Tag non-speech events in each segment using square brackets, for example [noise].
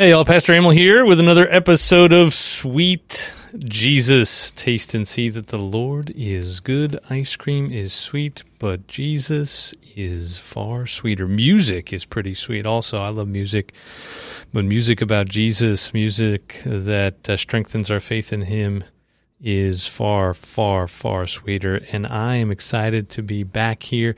Hey, y'all, Pastor Emil here with another episode of Sweet Jesus. Taste and see that the Lord is good. Ice cream is sweet, but Jesus is far sweeter. Music is pretty sweet also. I love music, but music about Jesus, music that uh, strengthens our faith in Him, is far, far, far sweeter. And I am excited to be back here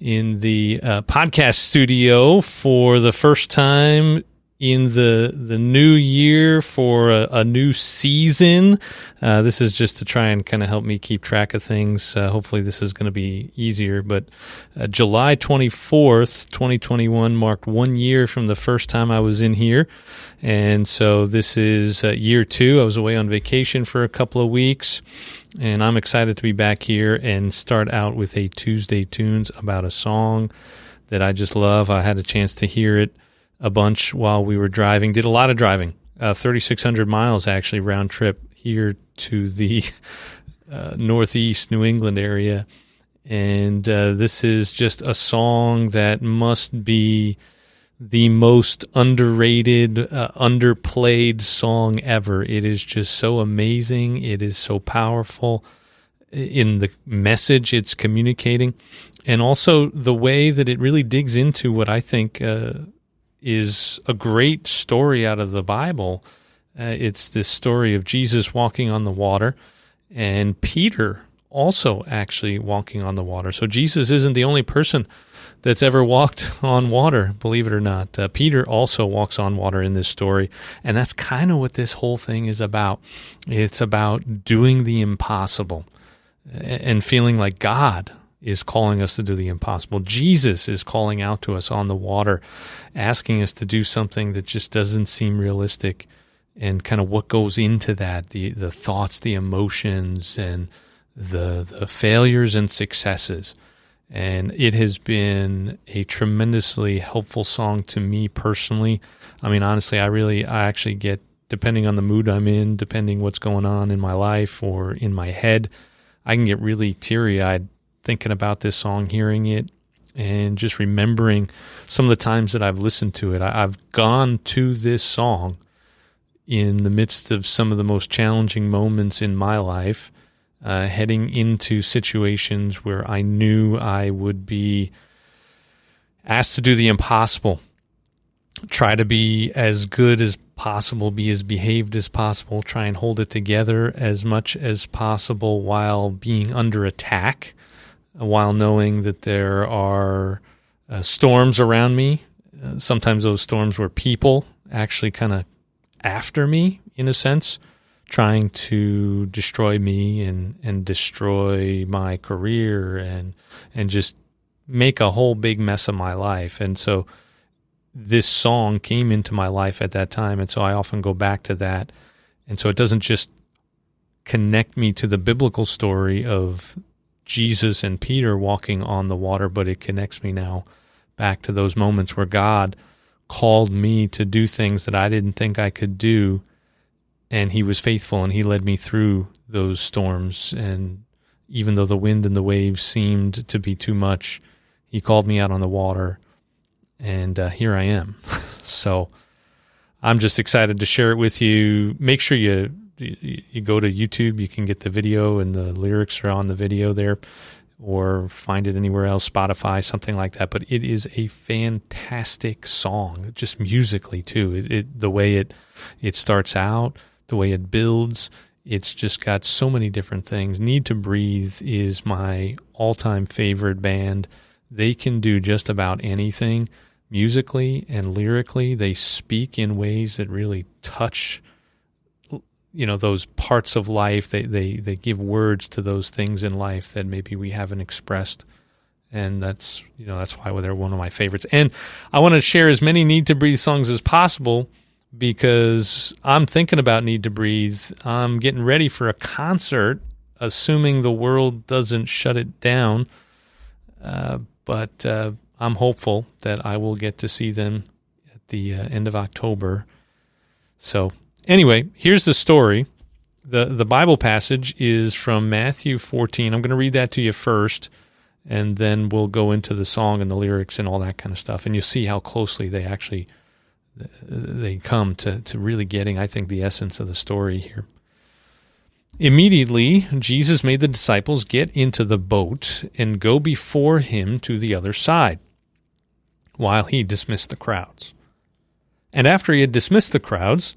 in the uh, podcast studio for the first time in the the new year for a, a new season. Uh, this is just to try and kind of help me keep track of things. Uh, hopefully, this is going to be easier. But uh, July twenty fourth, twenty twenty one, marked one year from the first time I was in here, and so this is uh, year two. I was away on vacation for a couple of weeks. And I'm excited to be back here and start out with a Tuesday Tunes about a song that I just love. I had a chance to hear it a bunch while we were driving. Did a lot of driving, uh, 3,600 miles actually round trip here to the [laughs] uh, northeast New England area. And uh, this is just a song that must be the most underrated, uh, underplayed song ever. It is just so amazing. It is so powerful in the message it's communicating, and also the way that it really digs into what I think uh, is a great story out of the Bible. Uh, it's this story of Jesus walking on the water and Peter also actually walking on the water. So Jesus isn't the only person that's ever walked [laughs] on water, believe it or not. Uh, Peter also walks on water in this story. And that's kind of what this whole thing is about. It's about doing the impossible and feeling like God is calling us to do the impossible. Jesus is calling out to us on the water, asking us to do something that just doesn't seem realistic and kind of what goes into that, the the thoughts, the emotions and the the failures and successes. And it has been a tremendously helpful song to me personally. I mean, honestly, I really I actually get depending on the mood I'm in, depending what's going on in my life or in my head, I can get really teary eyed thinking about this song, hearing it, and just remembering some of the times that I've listened to it. I, have gone to this song in the midst of some of the most challenging moments in my life, uh, heading into situations where I knew I would be asked to do the impossible, try to be as good as possible, be as behaved as possible, try and hold it together as much as possible while being under attack while knowing that there are uh, storms around me. Uh, sometimes those storms were people actually kind of after me, in a sense, trying to destroy me and, and destroy my career and and just make a whole big mess of my life. And so this song came into my life at that time, and so I often go back to that. And so it doesn't just connect me to the biblical story of Jesus and Peter walking on the water, but it connects me now back to those moments where God called me to do things that I didn't think I could do. And he was faithful and he led me through those storms. And even though the wind and the waves seemed to be too much, he called me out on the water. And uh, here I am. [laughs] so I'm just excited to share it with you. Make sure you you go to YouTube, you can get the video and the lyrics are on the video there, or find it anywhere else, Spotify, something like that. But it is a fantastic song, just musically too. It, it the way it it starts out, the way it builds. It's just got so many different things. Need to Breathe is my all time favorite band. They can do just about anything musically and lyrically. They speak in ways that really touch you know those parts of life they, they they give words to those things in life that maybe we haven't expressed. And that's you know that's why they're one of my favorites. And i want to share as many need to breathe songs as possible because i'm thinking about need to breathe. I'm getting ready for a concert assuming the world doesn't shut it down. Uh, but uh, i'm hopeful that i will get to see them at the uh, end of october. So anyway, here's the story. The the Bible passage is from Matthew 14. I'm going to read that to you first and then we'll go into the song and the lyrics and all that kind of stuff and you'll see how closely they actually uh, they come to, to really getting, I think, the essence of the story here. Immediately, Jesus made the disciples get into the boat and go before him to the other side, while he dismissed the crowds. And after he had dismissed the crowds,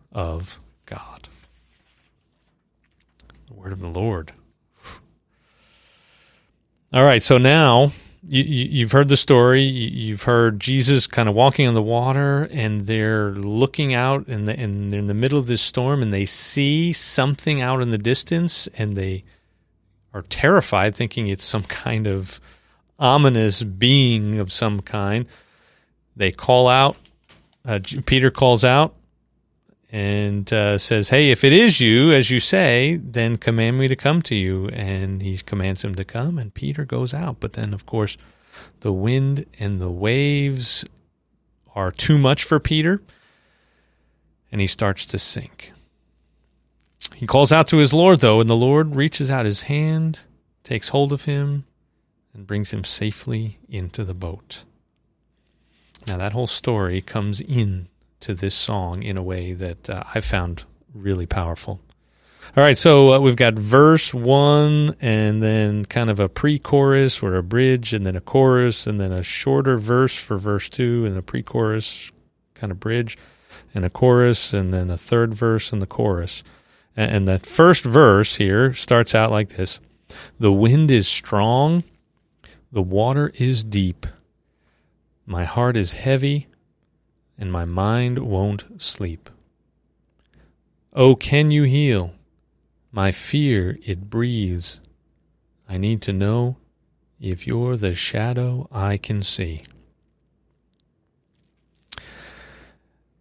of God. The word of the Lord. All right, so now you, have heard the story. You've heard Jesus kind of walking on the water, and they're looking out, and, the, and they're in the middle of this storm, and they see something out in the distance, and they are terrified, thinking it's some kind of ominous being of some kind. They call out. Uh, Peter calls out and uh, says, Hey, if it is you, as you say, then command me to come to you. And he commands him to come, and Peter goes out. But then, of course, the wind and the waves are too much for Peter, and he starts to sink. He calls out to his Lord, though, and the Lord reaches out his hand, takes hold of him, and brings him safely into the boat. Now, that whole story comes in to this song in a way that uh, I found really powerful. All right, so uh, we've got verse one, and then kind of a pre chorus or a bridge, and then a chorus, and then a shorter verse for verse two, and a pre chorus kind of bridge, and a chorus, and then a third verse and the chorus. And, and that first verse here starts out like this The wind is strong, the water is deep, my heart is heavy and my mind won't sleep. Oh, can you heal? My fear, it breathes. I need to know if you're the shadow I can see.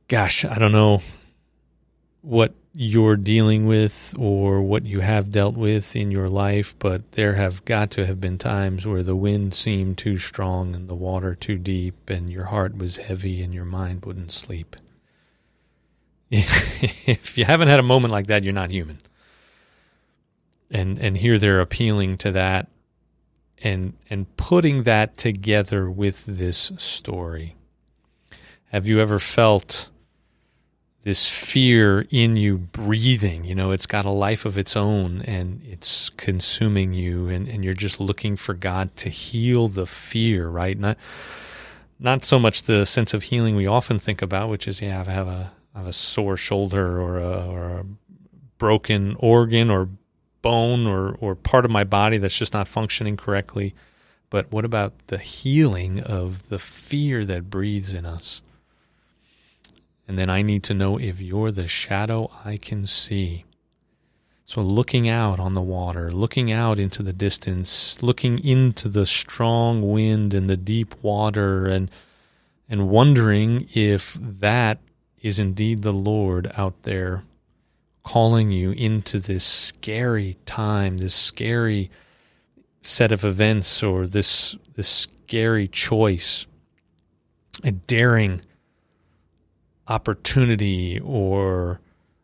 Gosh, I don't know what you're dealing with or what you have dealt with in your life, but there have got to have been times where the wind seemed too strong and the water too deep, and your heart was heavy and your mind wouldn't sleep. [laughs] if you haven't had a moment like that, you're not human. And and here they're appealing to that and and putting that together with this story. Have you ever felt this fear in you breathing. You know, it's got a life of its own and it's consuming you and, and you're just looking for God to heal the fear, right? Not not so much the sense of healing we often think about, which is yeah, I have a I have a sore shoulder or a, or a broken organ or bone or, or part of my body that's just not functioning correctly. But what about the healing of the fear that breathes in us? And then I need to know if you're the shadow I can see. So, looking out on the water, looking out into the distance, looking into the strong wind and the deep water, and, and wondering if that is indeed the Lord out there calling you into this scary time, this scary set of events, or this, this scary choice, a daring opportunity or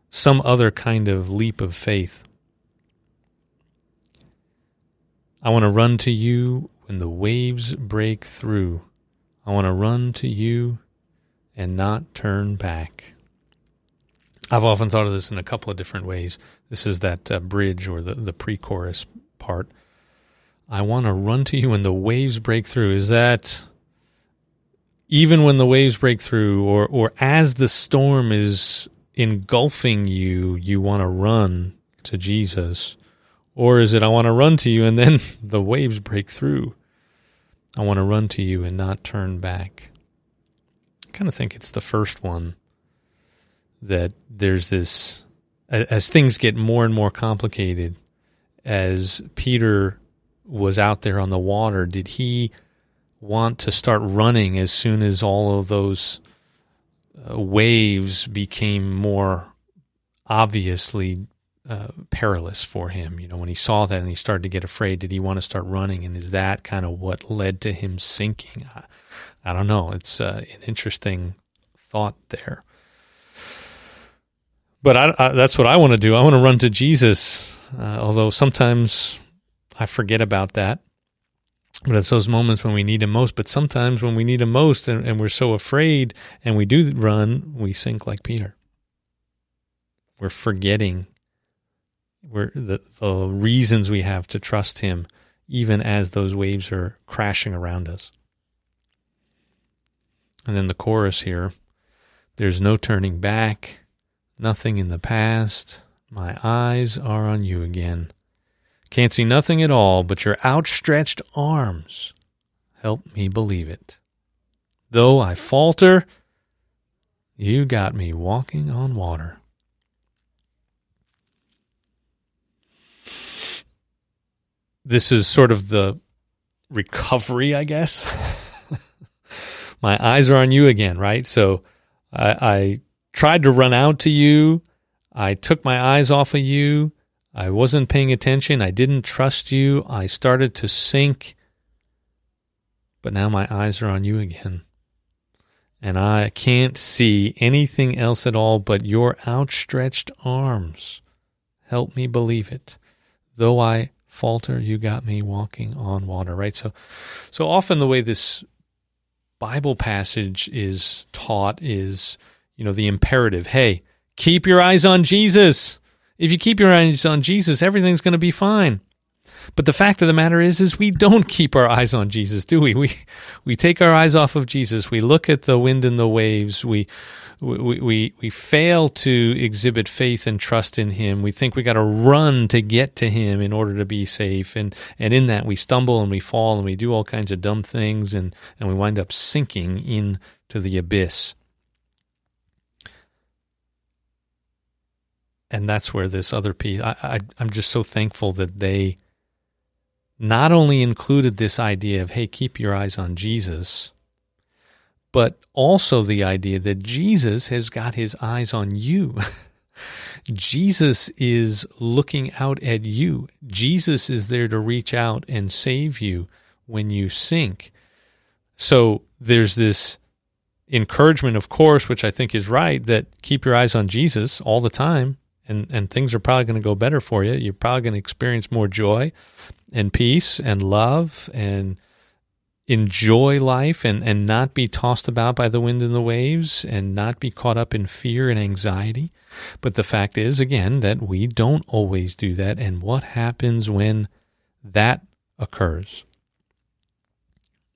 some other kind of leap of faith. I want to run to you when the waves break through. I want to run to you and not turn back. I've often thought of this in a couple of different ways. This is that uh, bridge or the, the pre chorus part. I want to run to you when the waves break through. Is that even when the waves break through, or, or as the storm is engulfing you, you want to run to Jesus? Or is it, I want to run to you and then [laughs] the waves break through? I want to run to you and not turn back. I kind of think it's the first one that there's this, as things get more and more complicated, as Peter was out there on the water, did he want to start running as soon as all of those uh, waves became more obviously uh, perilous for him. You know, when he saw that and he started to get afraid, did he want to start running? And is that kind of what led to him sinking? I, I don't know. It's uh, an interesting thought there. But I, I, that's what I want to do. I want to run to Jesus, uh, although sometimes I forget about that. But it's those moments when we need him most. But sometimes when we need him most and, and we're so afraid and we do run, we sink like Peter. We're forgetting we're the, the reasons we have to trust him even as those waves are crashing around us. And then the chorus here there's no turning back, nothing in the past. My eyes are on you again. Can't see nothing at all but your outstretched arms. Help me believe it. Though I falter, you got me walking on water. This is sort of the recovery, I guess. [laughs] My eyes are on you again, right? So I, I tried to run out to you. I took my eyes off of you. I wasn't paying attention. I didn't trust you. I started to sink. But now my eyes are on you again. And I can't see anything else at all but your outstretched arms. Help me believe it. Though I falter, you got me walking on water, right? So so often the way this Bible passage is taught is, you know, the imperative, hey, keep your eyes on Jesus. If you keep your eyes on Jesus, everything's going to be fine. But the fact of the matter is, is we don't [laughs] keep our eyes on Jesus, do we? We we take our eyes off of Jesus. We look at the wind and the waves. We we we, we fail to exhibit faith and trust in Him. We think we got to run to get to Him in order to be safe, and and in that we stumble and we fall and we do all kinds of dumb things, and and we wind up sinking into the abyss. And that's where this other piece I, I i'm just so thankful that they not only included this idea of hey keep your eyes on jesus but also the idea that jesus has got his eyes on you. [laughs] Jesus is looking out at you. Jesus is there to reach out and save you when you sink. So there's this encouragement of course which i think is right that keep your eyes on jesus all the time and and things are probably going to go better for you. You're probably going to experience more joy and peace and love and enjoy life and, and not be tossed about by the wind and the waves and not be caught up in fear and anxiety. But the fact is, again, that we don't always do that. And what happens when that occurs?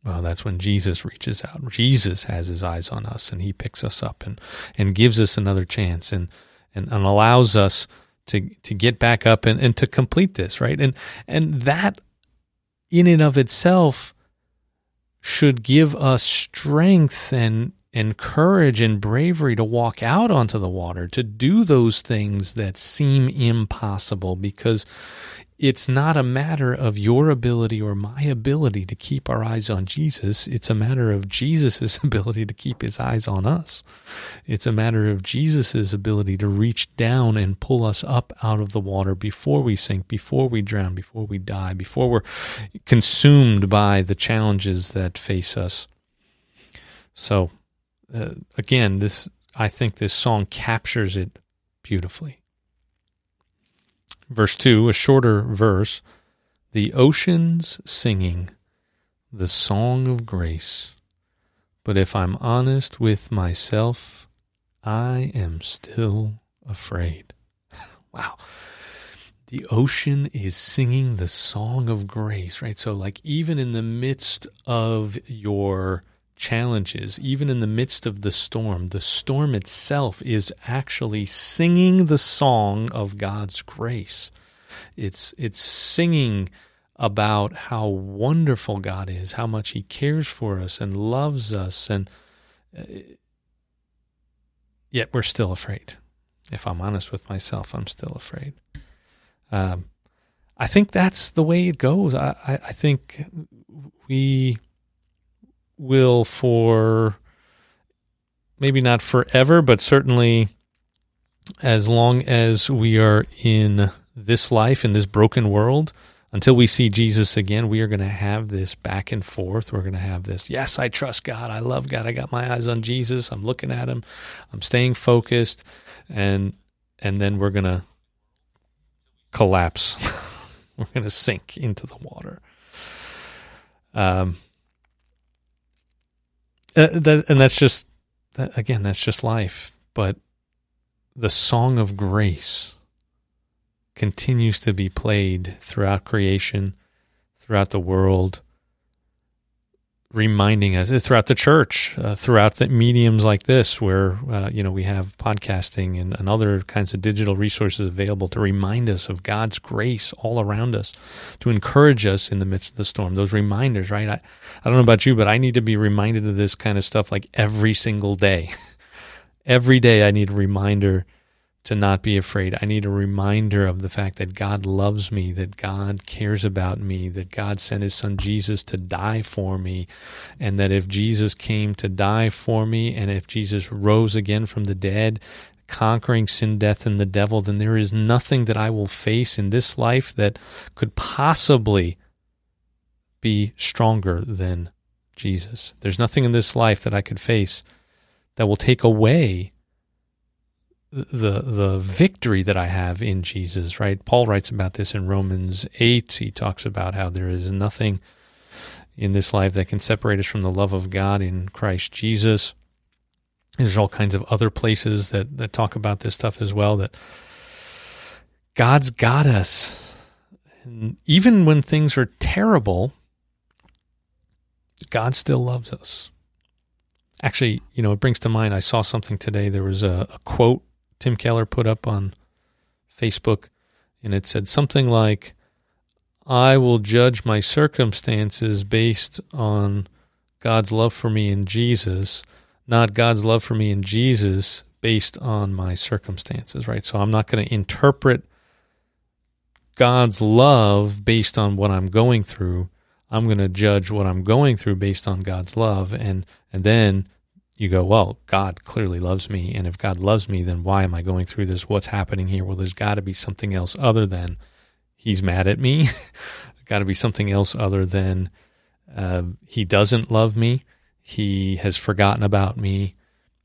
Well, that's when Jesus reaches out. Jesus has his eyes on us and he picks us up and, and gives us another chance. And and, and allows us to to get back up and, and to complete this, right? And and that in and of itself should give us strength and and courage and bravery to walk out onto the water, to do those things that seem impossible because it's not a matter of your ability or my ability to keep our eyes on Jesus. It's a matter of Jesus' [laughs] ability to keep his eyes on us. It's a matter of Jesus' ability to reach down and pull us up out of the water before we sink, before we drown, before we die, before we're consumed by the challenges that face us. So, uh, again, this I think this song captures it beautifully. Verse 2, a shorter verse. The oceans singing the song of grace. But if I'm honest with myself, I am still afraid. [laughs] wow. The ocean is singing the song of grace, right? So, like, even in the midst of your challenges, even in the midst of the storm, the storm itself is actually singing the song of God's grace. It's, it's singing about how wonderful God is, how much He cares for us and loves us, and uh, yet we're still afraid. If I'm honest with myself, I'm still afraid. Um, I think that's the way it goes. I, I, I think we will, for maybe not forever, but certainly as long as we are in this life, in this broken world, until we see Jesus again, we are going to have this back and forth. We're going to have this, yes, I trust God. I love God. I got my eyes on Jesus. I'm looking at him. I'm staying focused. And and then we're going to collapse. [laughs] we're going to sink into the water. Um, uh, that, and that's just, again, that's just life. But the song of grace continues to be played throughout creation, throughout the world, reminding us throughout the church, uh, throughout the mediums like this, where uh, you know we have podcasting and, and, other kinds of digital resources available to remind us of God's grace all around us, to encourage us in the midst of the storm. Those reminders, right? I, I don't know about you, but I need to be reminded of this kind of stuff like every single day. [laughs] every day, I need a reminder to not be afraid. I need a reminder of the fact that God loves me, that God cares about me, that God sent his son Jesus to die for me, and that if Jesus came to die for me, and if Jesus rose again from the dead, conquering sin, death, and the devil, then there is nothing that I will face in this life that could possibly be stronger than Jesus. There's nothing in this life that I could face that will take away the the victory that I have in Jesus, right? Paul writes about this in Romans 8. He talks about how there is nothing in this life that can separate us from the love of God in Christ Jesus. There's all kinds of other places that, that talk about this stuff as well that God's got us. And even when things are terrible, God still loves us. Actually, you know, it brings to mind, I saw something today. There was a, a quote Tim Keller put up on Facebook, and it said something like, I will judge my circumstances based on God's love for me in Jesus, not God's love for me in Jesus based on my circumstances, right? So I'm not going to interpret God's love based on what I'm going through. I'm going to judge what I'm going through based on God's love and and then you go, well, God clearly loves me. And if God loves me, then why am I going through this? What's happening here? Well, there's got to be something else other than he's mad at me. [laughs] got to be something else other than uh, he doesn't love me. He has forgotten about me.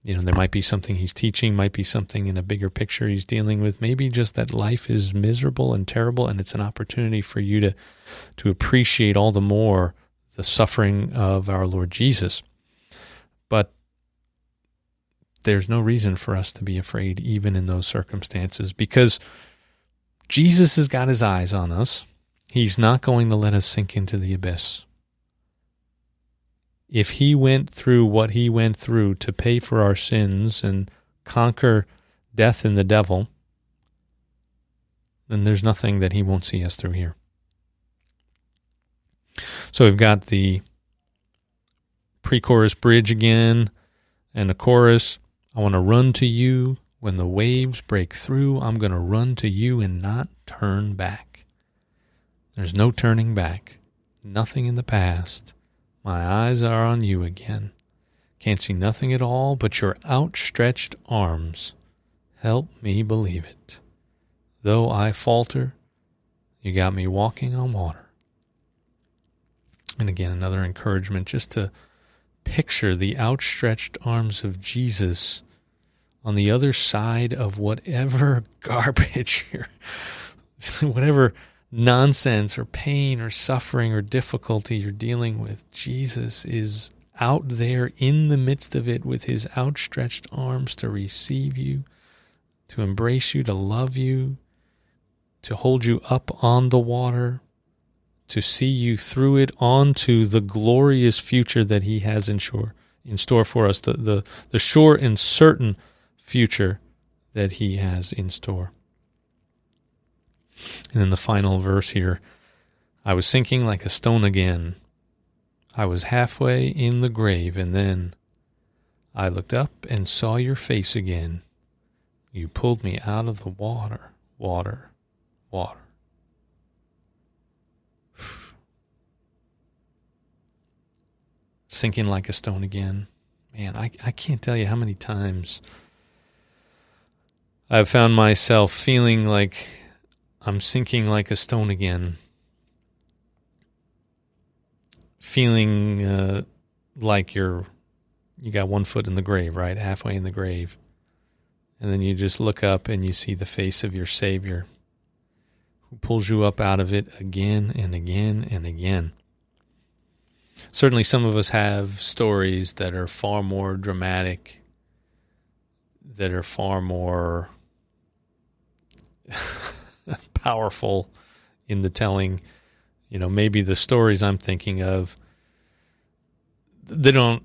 You know, there might be something he's teaching, might be something in a bigger picture he's dealing with. Maybe just that life is miserable and terrible, and it's an opportunity for you to to appreciate all the more the suffering of our Lord Jesus. But there's no reason for us to be afraid, even in those circumstances, because Jesus has got his eyes on us. He's not going to let us sink into the abyss. If he went through what he went through to pay for our sins and conquer death and the devil, then there's nothing that he won't see us through here. So we've got the pre chorus bridge again and the chorus. I want to run to you. When the waves break through, I'm going to run to you and not turn back. There's no turning back. Nothing in the past. My eyes are on you again. Can't see nothing at all but your outstretched arms. Help me believe it. Though I falter, you got me walking on water. And again, another encouragement just to picture the outstretched arms of Jesus on the other side of whatever [laughs] garbage you're, [laughs] whatever nonsense or pain or suffering or difficulty you're dealing with, Jesus is out there in the midst of it with his outstretched arms to receive you, to embrace you, to love you, to hold you up on the water, to see you through it onto the glorious future that he has in store, in store for us, the, the, the sure and certain future that he has in store. And then the final verse here I was sinking like a stone again. I was halfway in the grave, and then I looked up and saw your face again. You pulled me out of the water, water, water. [sighs] Sinking like a stone again. Man, I, I can't tell you how many times I've found myself feeling like I'm sinking like a stone again. Feeling uh, like you're you got one foot in the grave, right? Halfway in the grave. And then you just look up and you see the face of your Savior who pulls you up out of it again and again and again. Certainly, some of us have stories that are far more dramatic, that are far more [laughs] powerful in the telling. You know, maybe the stories I'm thinking of, they don't,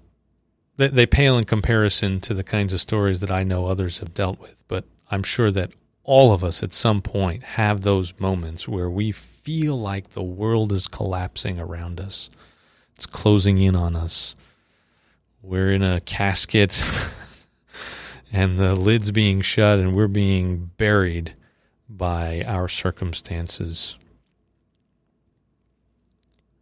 they, they pale in comparison to the kinds of stories that I know others have dealt with. But I'm sure that all of us at some point have those moments where we feel like the world is collapsing around us, it's closing in on us. We're in a casket [laughs] and the lid's being shut and we're being buried by our circumstances.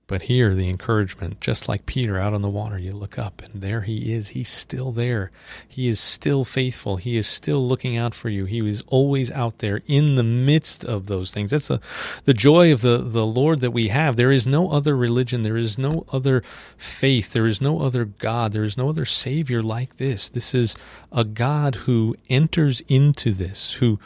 But here, the encouragement, just like Peter out on the water, you look up and there he is. He's still there. He is still faithful. He is still looking out for you. He is always out there in the midst of those things. That's the, the joy of the, the Lord that we have. There is no other religion. There is no other faith. There is no other God. There is no other Savior like this. This is a God who enters into this, who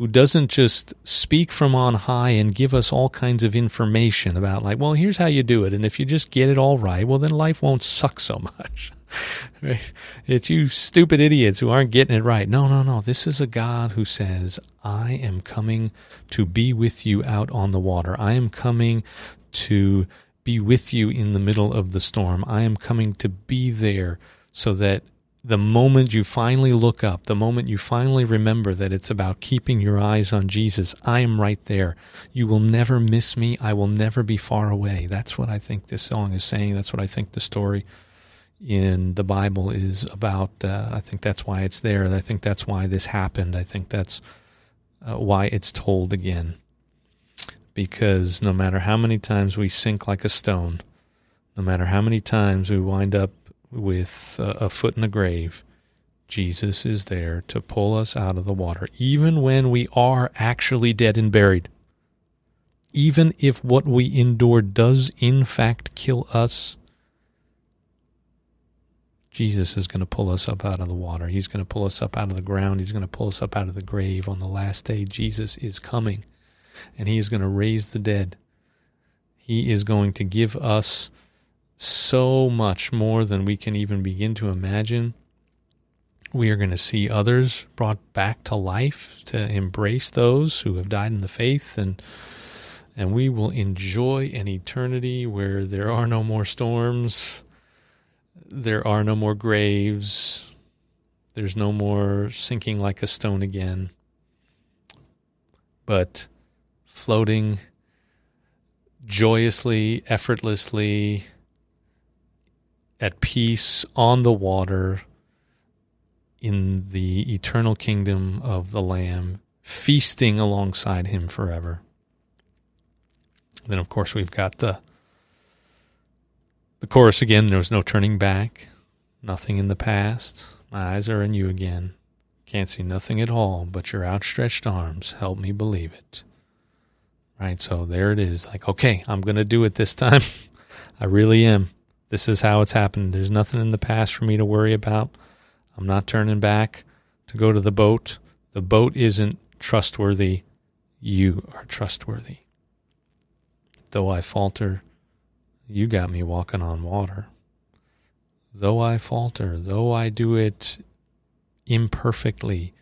who doesn't just speak from on high and give us all kinds of information about, like, well, here's how you do it. And if you just get it all right, well, then life won't suck so much. [laughs] right? It's you stupid idiots who aren't getting it right. No, no, no. This is a God who says, I am coming to be with you out on the water. I am coming to be with you in the middle of the storm. I am coming to be there so that the moment you finally look up, the moment you finally remember that it's about keeping your eyes on Jesus, I am right there. You will never miss me. I will never be far away. That's what I think this song is saying. That's what I think the story in the Bible is about. Uh, I think that's why it's there. I think that's why this happened. I think that's uh, why it's told again. Because no matter how many times we sink like a stone, no matter how many times we wind up with a, foot in the grave, Jesus is there to pull us out of the water, even when we are actually dead and buried. Even if what we endure does in fact kill us, Jesus is going to pull us up out of the water. He's going to pull us up out of the ground. He's going to pull us up out of the grave. On the last day, Jesus is coming, and He is going to raise the dead. He is going to give us so much more than we can even begin to imagine. We are going to see others brought back to life to embrace those who have died in the faith and and we will enjoy an eternity where there are no more storms, there are no more graves, there's no more sinking like a stone again, but floating joyously, effortlessly, at peace on the water in the eternal kingdom of the Lamb, feasting alongside him forever. Then, of course, we've got the the chorus again. There was no turning back, nothing in the past. My eyes are on you again. Can't see nothing at all but your outstretched arms. Help me believe it. Right, so there it is. Like, okay, I'm going to do it this time. [laughs] I really am. This is how it's happened. There's nothing in the past for me to worry about. I'm not turning back to go to the boat. The boat isn't trustworthy. You are trustworthy. Though I falter, you got me walking on water. Though I falter, though I do it imperfectly,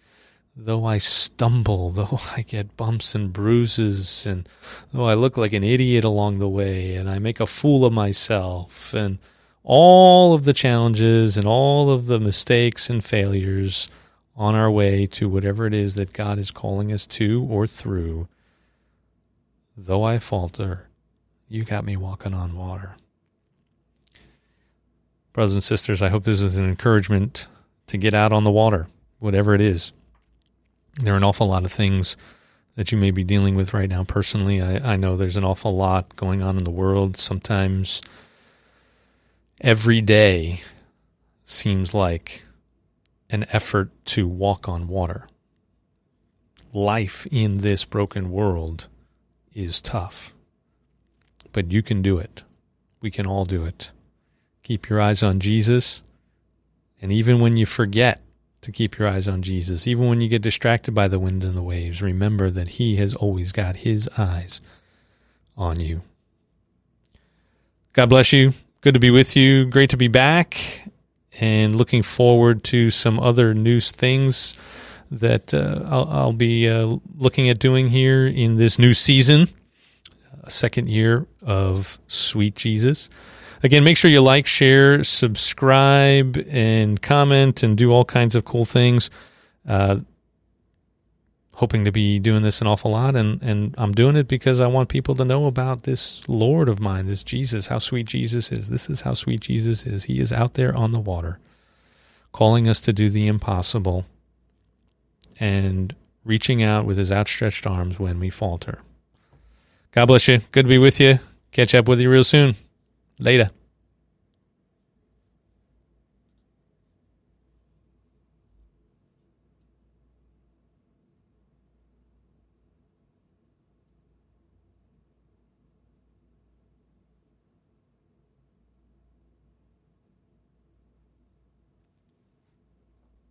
though I stumble, [laughs] though I get bumps and bruises, and though I look like an idiot along the way, and I make a fool of myself, and all of the challenges and all of the mistakes and failures on our way to whatever it is that God is calling us to or through, though I falter, you got me walking on water. Brothers and sisters, I hope this is an encouragement to get out on the water, whatever it is. There are an awful lot of things that you may be dealing with right now personally. I, I know there's an awful lot going on in the world. Sometimes every day seems like an effort to walk on water. Life in this broken world is tough, but you can do it. We can all do it. Keep your eyes on Jesus, and even when you forget to keep your eyes on Jesus, even when you get distracted by the wind and the waves, remember that He has always got His eyes on you. God bless you. Good to be with you. Great to be back and looking forward to some other new things that uh, I'll, I'll, be uh, looking at doing here in this new season, second year of Sweet Jesus. Again, make sure you like, share, subscribe, and comment, and do all kinds of cool things. Uh, hoping to be doing this an awful lot, and, and I'm doing it because I want people to know about this Lord of mine, this Jesus, how sweet Jesus is. This is how sweet Jesus is. He is out there on the water, calling us to do the impossible and reaching out with his outstretched arms when we falter. God bless you. Good to be with you. Catch up with you real soon. Later.